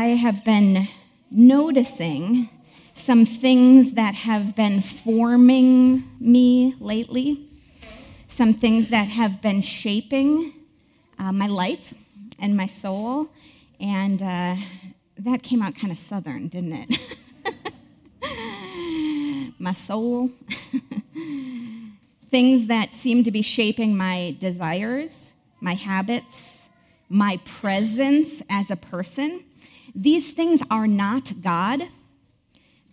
I have been noticing some things that have been forming me lately, some things that have been shaping uh, my life and my soul. And uh, that came out kind of southern, didn't it? my soul. things that seem to be shaping my desires, my habits, my presence as a person. These things are not God,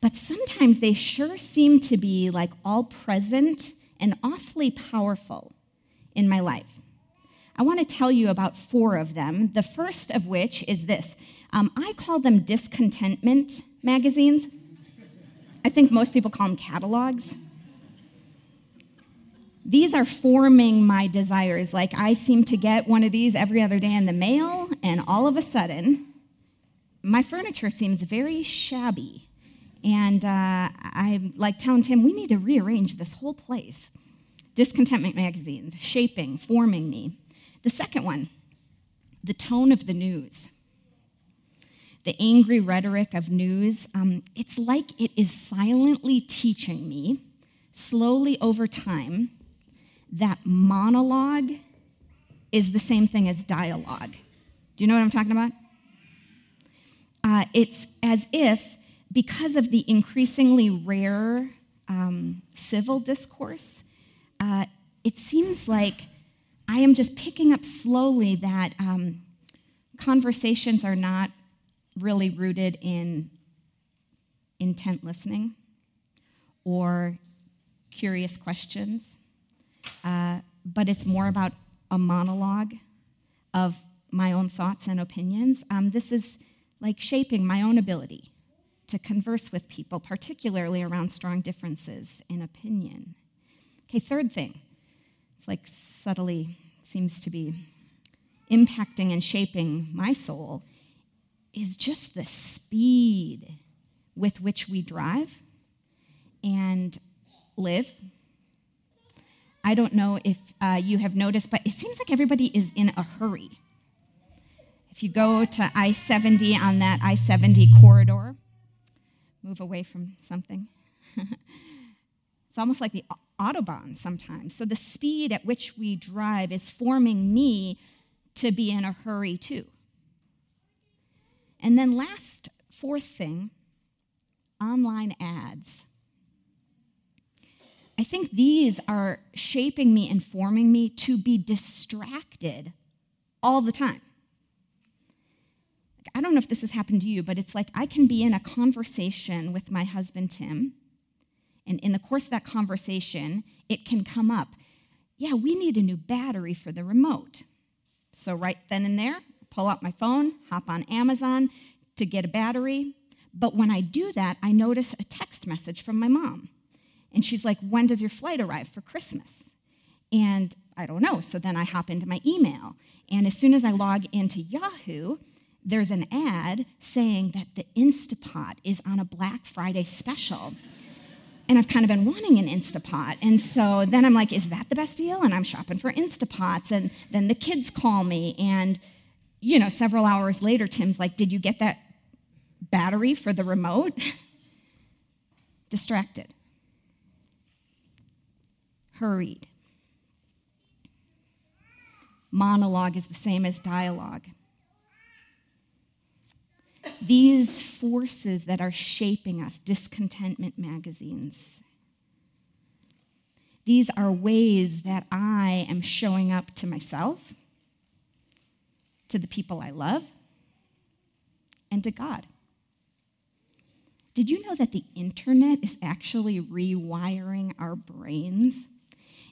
but sometimes they sure seem to be like all present and awfully powerful in my life. I want to tell you about four of them. The first of which is this um, I call them discontentment magazines. I think most people call them catalogs. These are forming my desires. Like I seem to get one of these every other day in the mail, and all of a sudden, my furniture seems very shabby. And uh, I'm like telling Tim, we need to rearrange this whole place. Discontentment magazines, shaping, forming me. The second one, the tone of the news. The angry rhetoric of news, um, it's like it is silently teaching me, slowly over time, that monologue is the same thing as dialogue. Do you know what I'm talking about? Uh, it's as if, because of the increasingly rare um, civil discourse, uh, it seems like I am just picking up slowly that um, conversations are not really rooted in intent listening or curious questions uh, but it's more about a monologue of my own thoughts and opinions. Um, this is like shaping my own ability to converse with people, particularly around strong differences in opinion. Okay, third thing, it's like subtly seems to be impacting and shaping my soul, is just the speed with which we drive and live I don't know if uh, you have noticed, but it seems like everybody is in a hurry. If you go to I 70 on that I 70 corridor, move away from something. it's almost like the Autobahn sometimes. So the speed at which we drive is forming me to be in a hurry too. And then, last, fourth thing online ads. I think these are shaping me and forming me to be distracted all the time. I don't know if this has happened to you, but it's like I can be in a conversation with my husband, Tim, and in the course of that conversation, it can come up yeah, we need a new battery for the remote. So, right then and there, pull out my phone, hop on Amazon to get a battery. But when I do that, I notice a text message from my mom. And she's like, When does your flight arrive for Christmas? And I don't know. So then I hop into my email. And as soon as I log into Yahoo, there's an ad saying that the Instapot is on a Black Friday special. And I've kind of been wanting an Instapot. And so then I'm like, is that the best deal? And I'm shopping for Instapots. And then the kids call me. And, you know, several hours later, Tim's like, did you get that battery for the remote? Distracted hurried. Monologue is the same as dialogue. These forces that are shaping us, discontentment magazines, these are ways that I am showing up to myself, to the people I love, and to God. Did you know that the internet is actually rewiring our brains?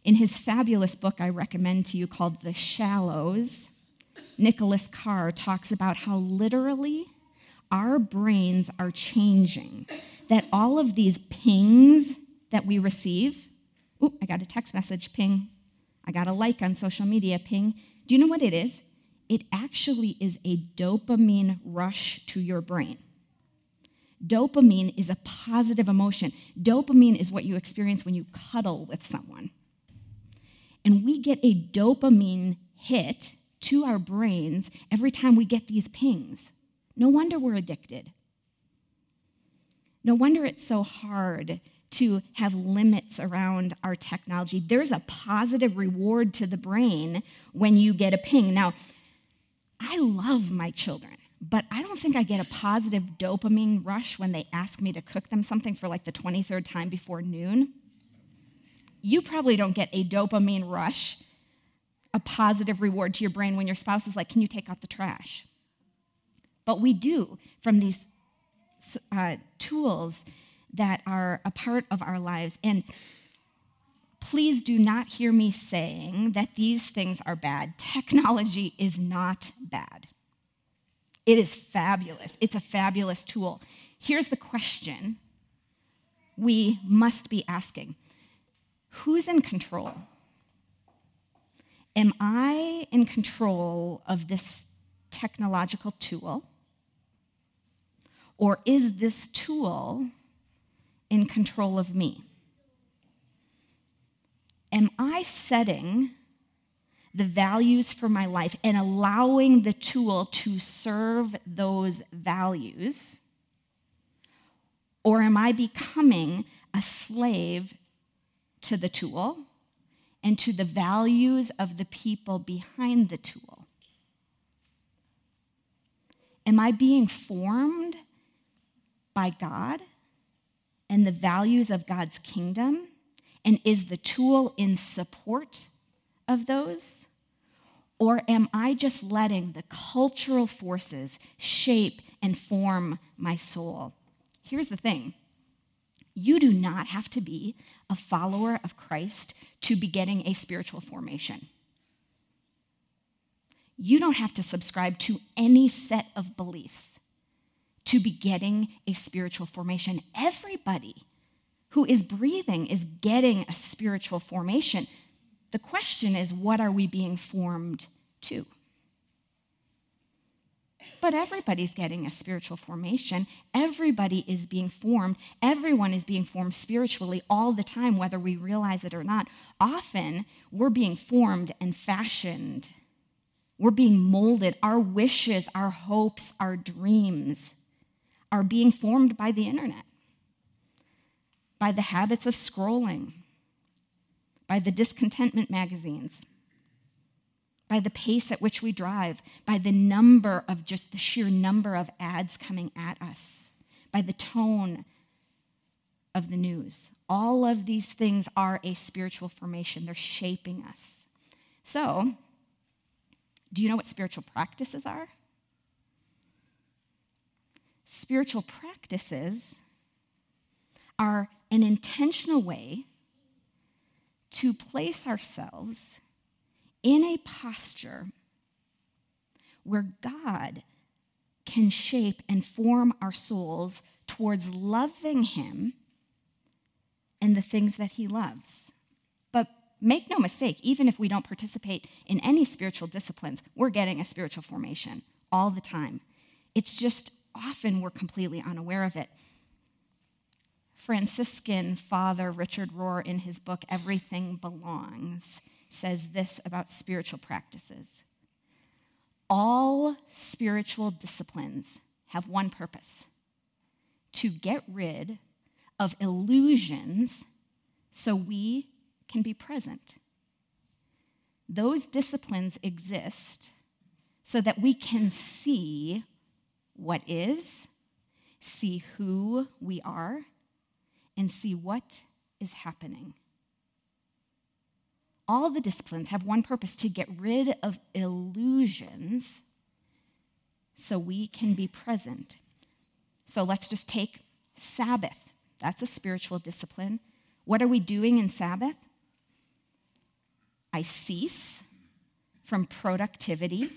In his fabulous book I recommend to you called The Shallows, Nicholas Carr talks about how literally our brains are changing, that all of these pings that we receive, oh, I got a text message ping, I got a like on social media ping. Do you know what it is? It actually is a dopamine rush to your brain. Dopamine is a positive emotion. Dopamine is what you experience when you cuddle with someone and we get a dopamine hit to our brains every time we get these pings. No wonder we're addicted. No wonder it's so hard to have limits around our technology. There's a positive reward to the brain when you get a ping. Now, I love my children, but I don't think I get a positive dopamine rush when they ask me to cook them something for like the 23rd time before noon. You probably don't get a dopamine rush, a positive reward to your brain when your spouse is like, Can you take out the trash? But we do from these uh, tools that are a part of our lives. And please do not hear me saying that these things are bad. Technology is not bad, it is fabulous. It's a fabulous tool. Here's the question we must be asking Who's in control? Am I in control of this technological tool? Or is this tool in control of me? Am I setting the values for my life and allowing the tool to serve those values? Or am I becoming a slave to the tool and to the values of the people behind the tool? Am I being formed by God and the values of God's kingdom and is the tool in support of those? Or am I just letting the cultural forces shape and form my soul? Here's the thing you do not have to be a follower of Christ to be getting a spiritual formation. You don't have to subscribe to any set of beliefs to be getting a spiritual formation. Everybody who is breathing is getting a spiritual formation. The question is, what are we being formed to? But everybody's getting a spiritual formation. Everybody is being formed. Everyone is being formed spiritually all the time, whether we realize it or not. Often, we're being formed and fashioned. We're being molded. Our wishes, our hopes, our dreams are being formed by the internet, by the habits of scrolling, by the discontentment magazines, by the pace at which we drive, by the number of just the sheer number of ads coming at us, by the tone of the news. All of these things are a spiritual formation, they're shaping us. So, do you know what spiritual practices are? Spiritual practices are an intentional way to place ourselves in a posture where God can shape and form our souls towards loving Him and the things that He loves. But make no mistake, even if we don't participate in any spiritual disciplines, we're getting a spiritual formation all the time. It's just often we're completely unaware of it. Franciscan Father Richard Rohr, in his book Everything Belongs, says this about spiritual practices All spiritual disciplines have one purpose to get rid of illusions so we can be present. Those disciplines exist so that we can see what is, see who we are, and see what is happening. All the disciplines have one purpose to get rid of illusions so we can be present. So let's just take Sabbath. That's a spiritual discipline. What are we doing in Sabbath? I cease from productivity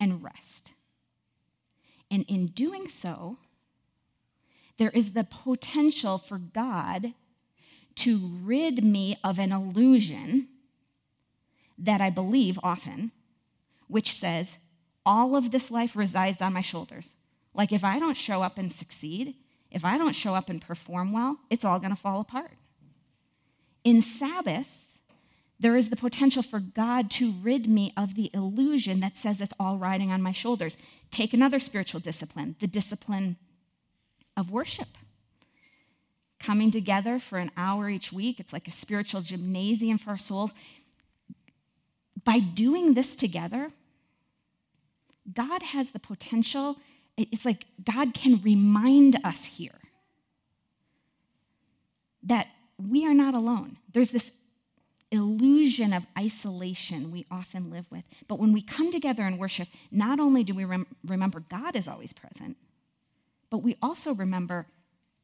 and rest. And in doing so, there is the potential for God to rid me of an illusion that I believe often, which says, all of this life resides on my shoulders. Like if I don't show up and succeed, if I don't show up and perform well, it's all going to fall apart. In Sabbath, There is the potential for God to rid me of the illusion that says it's all riding on my shoulders. Take another spiritual discipline, the discipline of worship. Coming together for an hour each week, it's like a spiritual gymnasium for our souls. By doing this together, God has the potential, it's like God can remind us here that we are not alone. There's this illusion of isolation we often live with. But when we come together and worship, not only do we rem- remember God is always present, but we also remember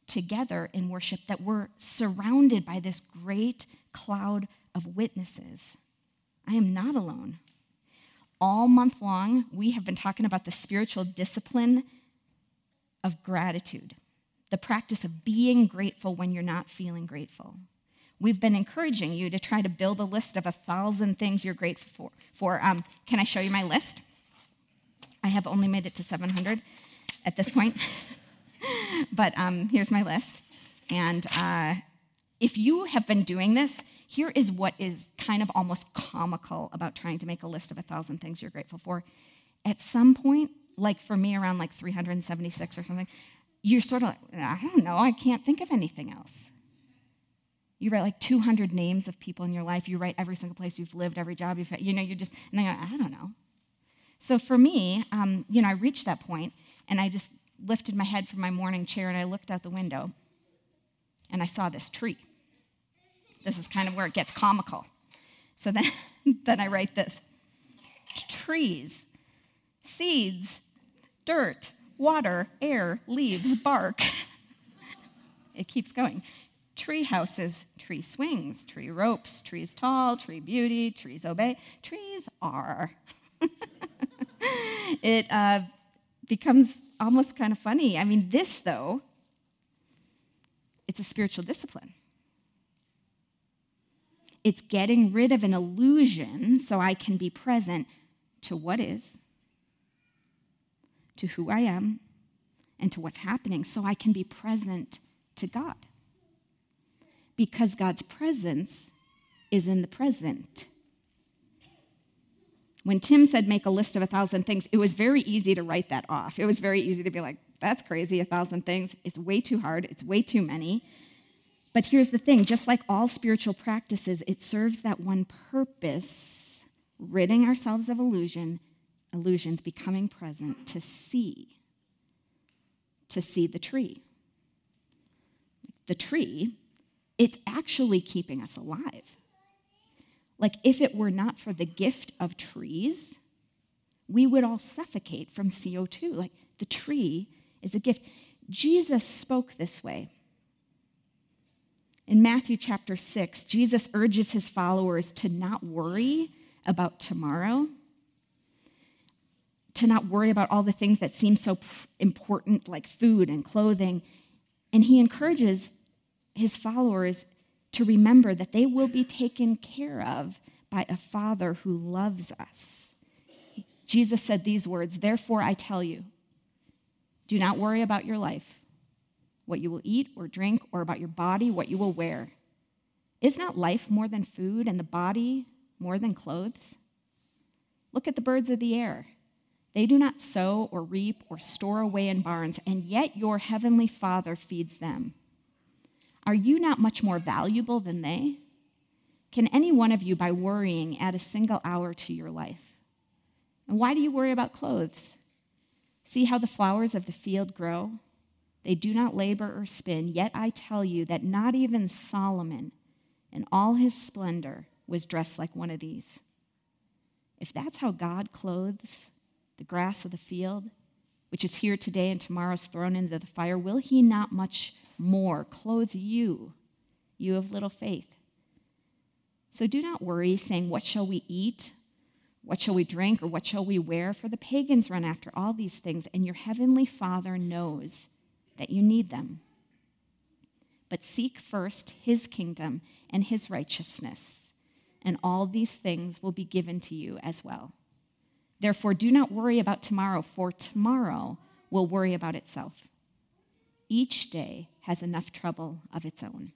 together in worship that we're surrounded by this great cloud of witnesses. I am not alone. All month long, we have been talking about the spiritual discipline of gratitude, the practice of being grateful when you're not feeling grateful. We've been encouraging you to try to build a list of a thousand things you're grateful for. for um, can I show you my list? I have only made it to 700 at this point, but um, here's my list. And uh, if you have been doing this, here is what is kind of almost comical about trying to make a list of a thousand things you're grateful for. At some point, like for me, around like 376 or something, you're sort of like, I don't know, I can't think of anything else. You write like 200 names of people in your life. You write every single place you've lived, every job you've had. You know, you're just, and then you're I don't know. So for me, um, you know, I reached that point and I just lifted my head from my morning chair and I looked out the window and I saw this tree. This is kind of where it gets comical. So then, then I write this trees, seeds, dirt, water, air, leaves, bark. it keeps going tree houses, tree swings, tree ropes, trees tall, tree beauty, trees obey, trees are. it uh, becomes almost kind of funny. I mean, this, though, it's a spiritual discipline. It's getting rid of an illusion so I can be present to what is, to who I am, and to what's happening so I can be present to God because God's presence is in the present. When Tim said make a list of a thousand things, it was very easy to write that off. It was very easy to be like, that's crazy, a thousand things. It's way too hard, it's way too many. But here's the thing just like all spiritual practices, it serves that one purpose, ridding ourselves of illusion, illusions, becoming present to see, to see the tree. The tree it's actually keeping us alive. Like, if it were not for the gift of trees, we would all suffocate from CO2. Like, the tree is a gift. Jesus spoke this way. In Matthew chapter 6, Jesus urges his followers to not worry about tomorrow, to not worry about all the things that seem so important, like food and clothing. And he encourages his followers to remember that they will be taken care of by a Father who loves us. Jesus said these words Therefore, I tell you, do not worry about your life, what you will eat or drink, or about your body, what you will wear. Is not life more than food, and the body more than clothes? Look at the birds of the air. They do not sow or reap or store away in barns, and yet your heavenly Father feeds them. Are you not much more valuable than they? Can any one of you, by worrying, add a single hour to your life? And why do you worry about clothes? See how the flowers of the field grow? They do not labor or spin, yet I tell you that not even Solomon, in all his splendor, was dressed like one of these. If that's how God clothes the grass of the field, which is here today and tomorrow is thrown into the fire, will he not much more, clothe you, you of little faith. So do not worry, saying, What shall we eat? What shall we drink? Or what shall we wear? For the pagans run after all these things, and your heavenly Father knows that you need them. But seek first his kingdom and his righteousness, and all these things will be given to you as well. Therefore, do not worry about tomorrow, for tomorrow will worry about itself. Each day has enough trouble of its own.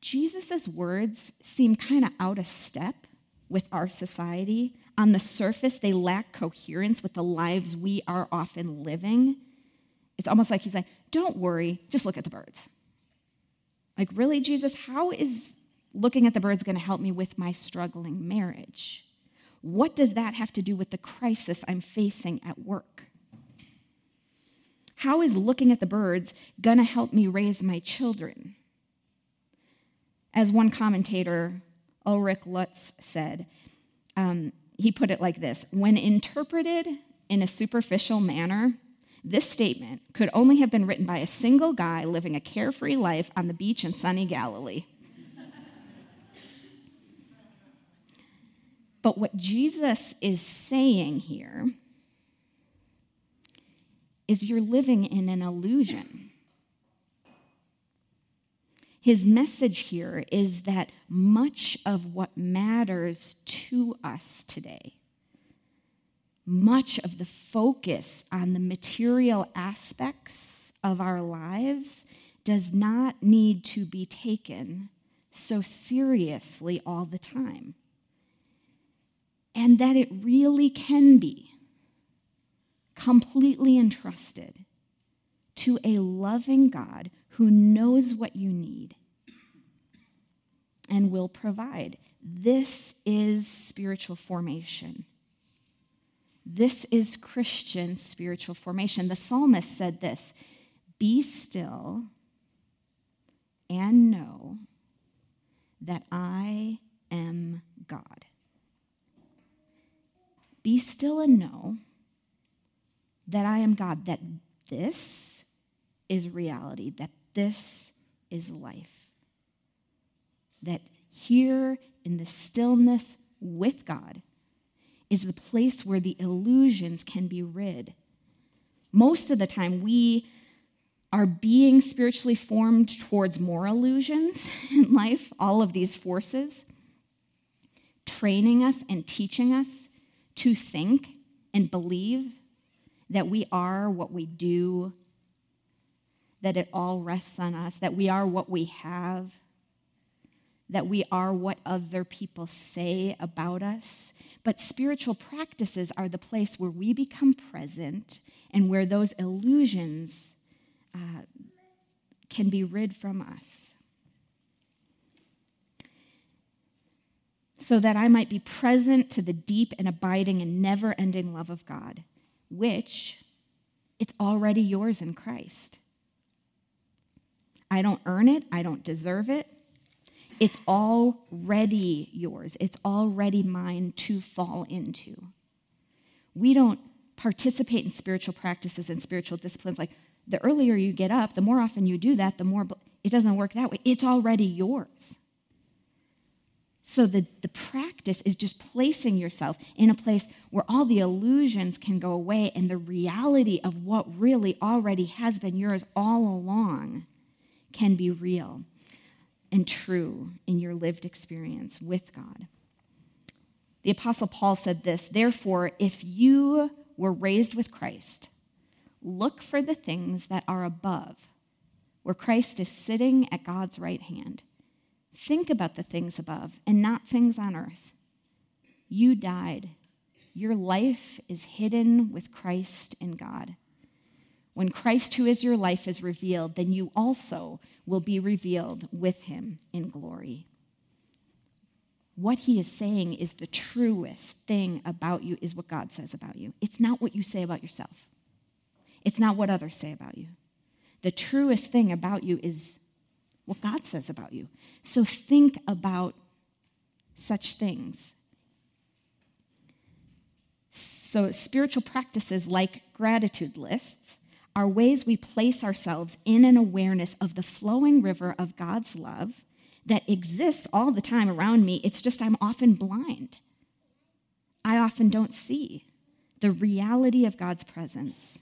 Jesus' words seem kind of out of step with our society. On the surface, they lack coherence with the lives we are often living. It's almost like he's like, don't worry, just look at the birds. Like, really, Jesus, how is looking at the birds going to help me with my struggling marriage? What does that have to do with the crisis I'm facing at work? How is looking at the birds going to help me raise my children? As one commentator, Ulrich Luz, said, um, he put it like this When interpreted in a superficial manner, this statement could only have been written by a single guy living a carefree life on the beach in sunny Galilee. but what Jesus is saying here is you're living in an illusion. His message here is that much of what matters to us today, much of the focus on the material aspects of our lives, does not need to be taken so seriously all the time. And that it really can be completely entrusted to a loving God who knows what you need and will provide. This is spiritual formation. This is Christian spiritual formation. The psalmist said this Be still and know that I am God. Be still and know that I am God, that this is reality, that this is life. That here in the stillness with God is the place where the illusions can be rid. Most of the time, we are being spiritually formed towards more illusions in life, all of these forces, training us and teaching us to think and believe that we are what we do that it all rests on us, that we are what we have, that we are what other people say about us. But spiritual practices are the place where we become present and where those illusions uh, can be rid from us. So that I might be present to the deep and abiding and never ending love of God, which it's already yours in Christ. I don't earn it, I don't deserve it. It's already yours, it's already mine to fall into. We don't participate in spiritual practices and spiritual disciplines like the earlier you get up, the more often you do that, the more it doesn't work that way. It's already yours. So the, the practice is just placing yourself in a place where all the illusions can go away and the reality of what really already has been yours all along can be real and true in your lived experience with God. The Apostle Paul said this Therefore, if you were raised with Christ, look for the things that are above, where Christ is sitting at God's right hand. Think about the things above and not things on earth. You died. Your life is hidden with Christ in God. When Christ, who is your life, is revealed, then you also will be revealed with him in glory. What he is saying is the truest thing about you, is what God says about you. It's not what you say about yourself, it's not what others say about you. The truest thing about you is what God says about you. So think about such things. So, spiritual practices like gratitude lists are ways we place ourselves in an awareness of the flowing river of God's love that exists all the time around me. It's just I'm often blind. I often don't see the reality of God's presence.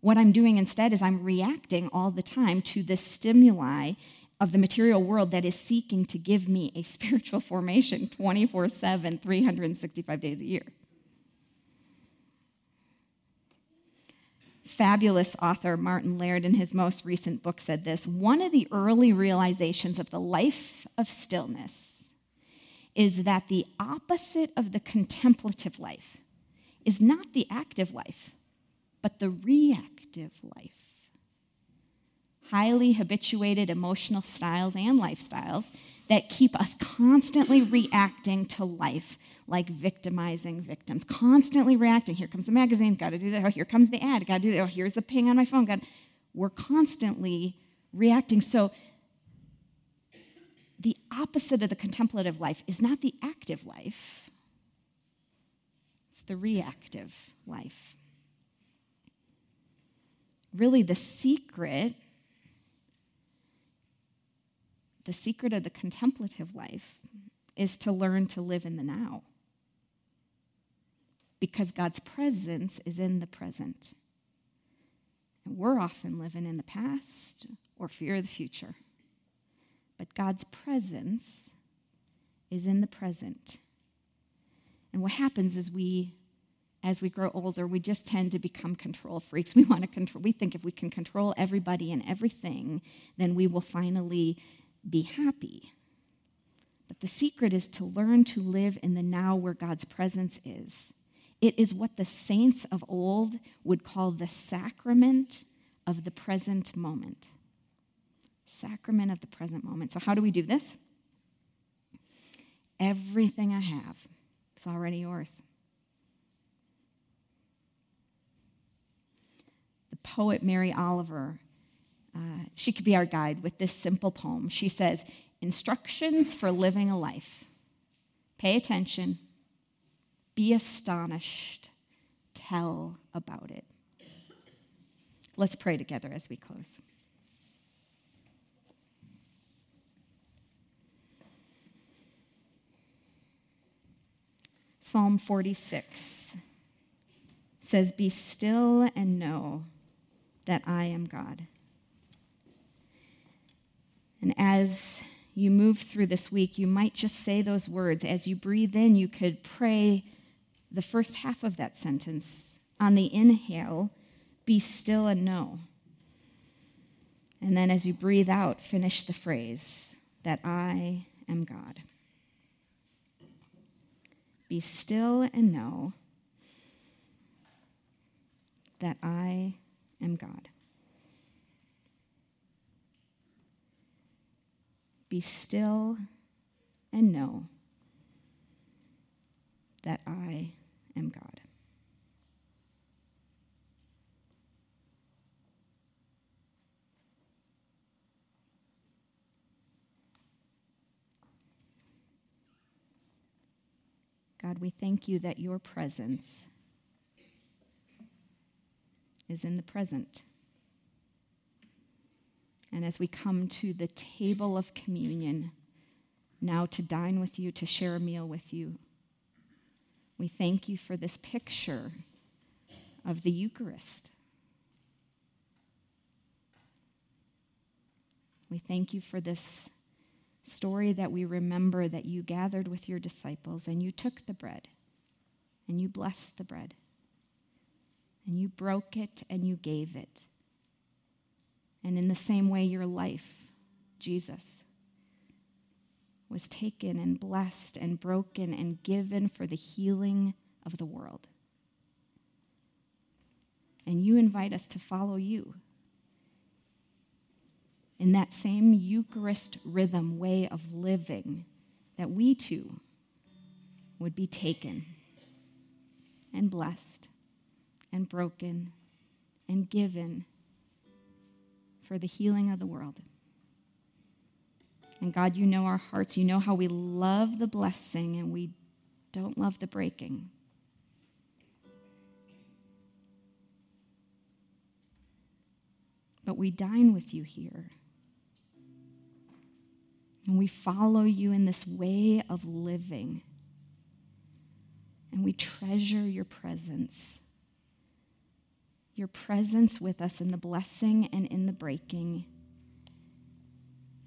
What I'm doing instead is I'm reacting all the time to the stimuli of the material world that is seeking to give me a spiritual formation 24 7, 365 days a year. fabulous author Martin Laird, in his most recent book, said this One of the early realizations of the life of stillness is that the opposite of the contemplative life is not the active life, but the reactive life. Highly habituated emotional styles and lifestyles that keep us constantly reacting to life like victimizing victims, constantly reacting. Here comes the magazine, got to do that. Oh, here comes the ad, got to do that. Oh, here's the ping on my phone. Got we're constantly reacting. So the opposite of the contemplative life is not the active life, it's the reactive life. Really, the secret, the secret of the contemplative life is to learn to live in the now because God's presence is in the present. And we're often living in the past or fear the future. But God's presence is in the present. And what happens is we, as we grow older, we just tend to become control freaks. We want to control, we think if we can control everybody and everything, then we will finally be happy. But the secret is to learn to live in the now where God's presence is. It is what the saints of old would call the sacrament of the present moment. Sacrament of the present moment. So, how do we do this? Everything I have is already yours. The poet Mary Oliver, uh, she could be our guide with this simple poem. She says, Instructions for living a life. Pay attention, be astonished. Tell about it. Let's pray together as we close. Psalm 46 says, Be still and know that I am God. As you move through this week, you might just say those words. As you breathe in, you could pray the first half of that sentence. On the inhale, be still and know. And then as you breathe out, finish the phrase that I am God. Be still and know that I am God. Be still and know that I am God. God, we thank you that your presence is in the present. And as we come to the table of communion, now to dine with you, to share a meal with you, we thank you for this picture of the Eucharist. We thank you for this story that we remember that you gathered with your disciples and you took the bread and you blessed the bread and you broke it and you gave it. And in the same way, your life, Jesus, was taken and blessed and broken and given for the healing of the world. And you invite us to follow you in that same Eucharist rhythm way of living, that we too would be taken and blessed and broken and given for the healing of the world. And God, you know our hearts. You know how we love the blessing and we don't love the breaking. But we dine with you here. And we follow you in this way of living. And we treasure your presence. Your presence with us in the blessing and in the breaking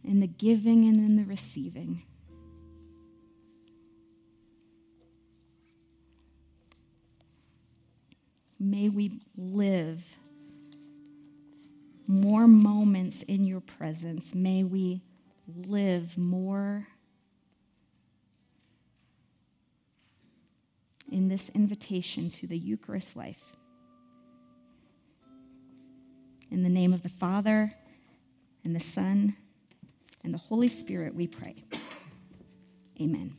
in the giving and in the receiving. May we live more moments in your presence. May we live more in this invitation to the Eucharist life. In the name of the Father, and the Son, and the Holy Spirit, we pray. Amen.